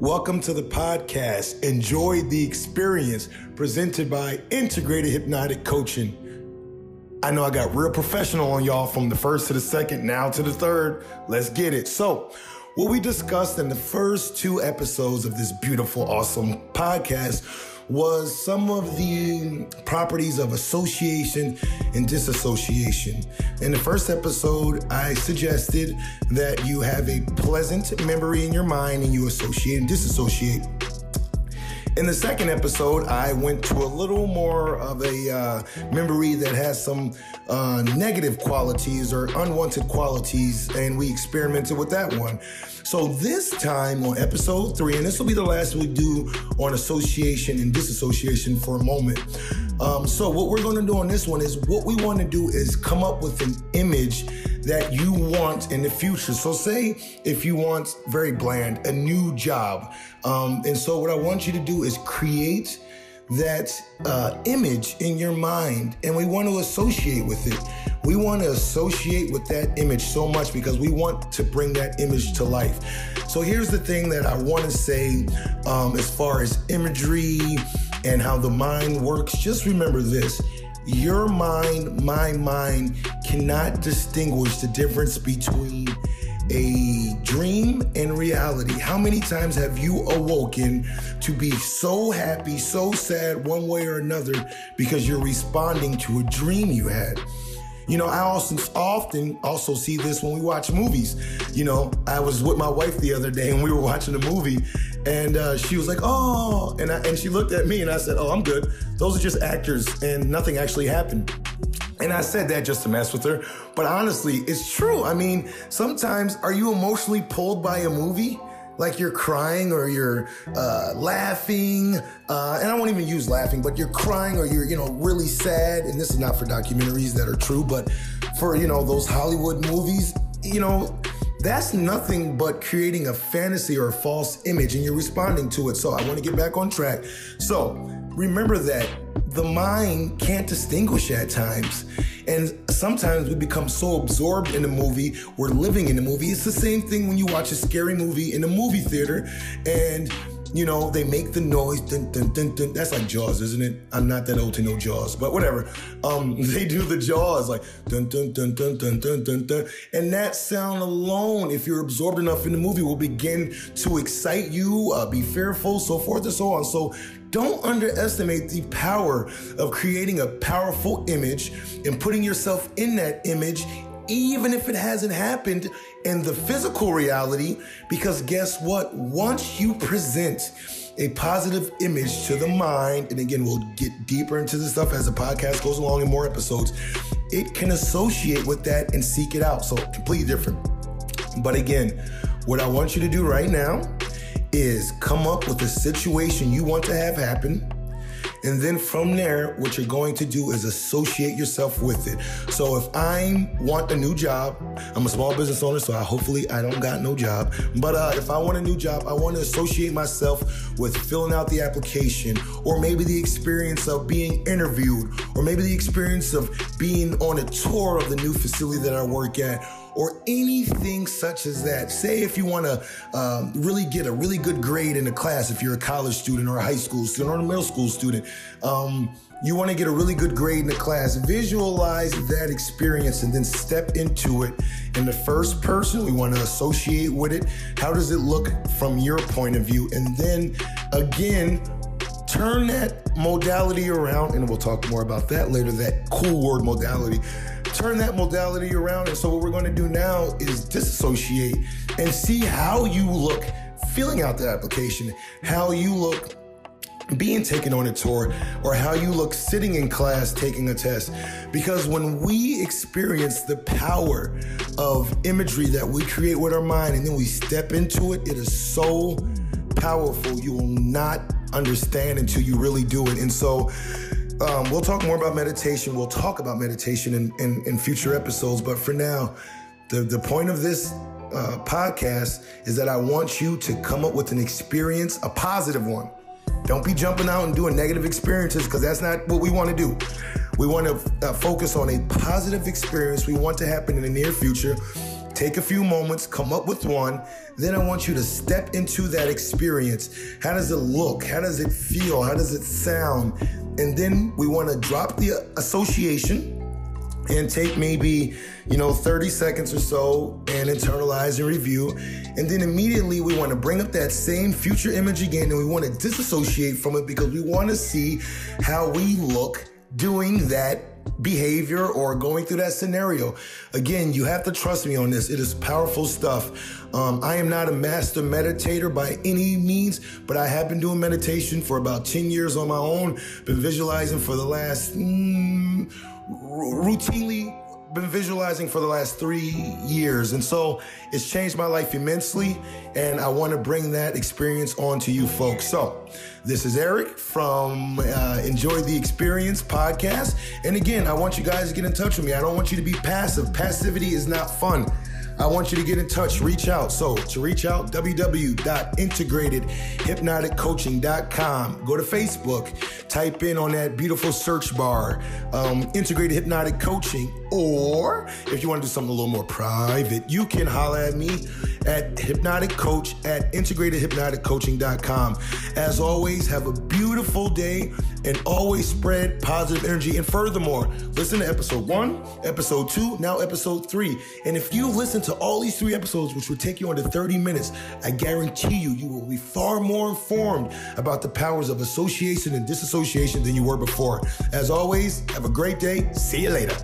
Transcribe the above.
Welcome to the podcast. Enjoy the experience presented by Integrated Hypnotic Coaching. I know I got real professional on y'all from the first to the second, now to the third. Let's get it. So, what we discussed in the first two episodes of this beautiful, awesome podcast was some of the properties of association and disassociation. In the first episode, I suggested that you have a pleasant memory in your mind and you associate and disassociate. In the second episode, I went to a little more of a uh, memory that has some uh, negative qualities or unwanted qualities, and we experimented with that one. So this time on episode three, and this will be the last we do on association and disassociation for a moment. Um, so what we're going to do on this one is what we want to do is come up with an image that you want in the future. So, say if you want very bland, a new job. Um, and so, what I want you to do is create that uh, image in your mind and we want to associate with it. We want to associate with that image so much because we want to bring that image to life. So, here's the thing that I want to say um, as far as imagery and how the mind works. Just remember this your mind, my mind cannot distinguish the difference between a dream and reality. How many times have you awoken to be so happy, so sad, one way or another, because you're responding to a dream you had? You know, I also often also see this when we watch movies. You know, I was with my wife the other day and we were watching a movie and uh, she was like, "Oh," and I, and she looked at me and I said, "Oh, I'm good. Those are just actors, and nothing actually happened." And I said that just to mess with her, but honestly, it's true. I mean, sometimes are you emotionally pulled by a movie? Like you're crying or you're uh, laughing, uh, and I won't even use laughing, but you're crying or you're, you know, really sad. And this is not for documentaries that are true, but for, you know, those Hollywood movies, you know, that's nothing but creating a fantasy or a false image and you're responding to it. So I want to get back on track. So remember that the mind can't distinguish at times. And sometimes we become so absorbed in the movie, we're living in the movie. It's the same thing when you watch a scary movie in a movie theater and you know, they make the noise. Dun, dun, dun, dun. That's like Jaws, isn't it? I'm not that old to know Jaws, but whatever. Um, they do the Jaws like dun dun dun dun dun dun dun dun, and that sound alone, if you're absorbed enough in the movie, will begin to excite you, uh, be fearful, so forth and so on. So don't underestimate the power of creating a powerful image and putting yourself in that image even if it hasn't happened in the physical reality, because guess what? Once you present a positive image to the mind, and again, we'll get deeper into this stuff as the podcast goes along in more episodes, it can associate with that and seek it out. So, completely different. But again, what I want you to do right now is come up with a situation you want to have happen and then from there, what you're going to do is associate yourself with it. So if I want a new job, I'm a small business owner, so I, hopefully I don't got no job. But uh, if I want a new job, I want to associate myself with filling out the application, or maybe the experience of being interviewed, or maybe the experience of being on a tour of the new facility that I work at or anything such as that. Say if you want to um, really get a really good grade in a class, if you're a college student or a high school student or a middle school student, um, you want to get a really good grade in the class. Visualize that experience and then step into it in the first person. We want to associate with it. How does it look from your point of view? And then again, turn that modality around, and we'll talk more about that later, that cool word modality turn that modality around. And so what we're going to do now is disassociate and see how you look filling out the application, how you look being taken on a tour or how you look sitting in class taking a test. Because when we experience the power of imagery that we create with our mind and then we step into it, it is so powerful. You will not understand until you really do it. And so um, we'll talk more about meditation. We'll talk about meditation in, in, in future episodes. But for now, the, the point of this uh, podcast is that I want you to come up with an experience, a positive one. Don't be jumping out and doing negative experiences because that's not what we want to do. We want to uh, focus on a positive experience we want to happen in the near future Take a few moments, come up with one. Then I want you to step into that experience. How does it look? How does it feel? How does it sound? And then we want to drop the association and take maybe, you know, 30 seconds or so and internalize and review. And then immediately we want to bring up that same future image again and we want to disassociate from it because we want to see how we look doing that behavior or going through that scenario. Again, you have to trust me on this. It is powerful stuff. Um, I am not a master meditator by any means, but I have been doing meditation for about 10 years on my own, been visualizing for the last mm, routinely been visualizing for the last three years. And so it's changed my life immensely. And I want to bring that experience on to you folks. So this is Eric from uh, Enjoy the Experience podcast. And again, I want you guys to get in touch with me. I don't want you to be passive. Passivity is not fun. I want you to get in touch, reach out. So to reach out, www.integratedhypnoticcoaching.com. Go to Facebook, type in on that beautiful search bar, um, Integrated Hypnotic Coaching. Or if you want to do something a little more private, you can holler at me at hypnotic coach at integratedhypnoticcoaching.com. As always, have a beautiful day and always spread positive energy. And furthermore, listen to episode one, episode two, now episode three. And if you listen to all these three episodes, which will take you under 30 minutes, I guarantee you, you will be far more informed about the powers of association and disassociation than you were before. As always, have a great day. See you later.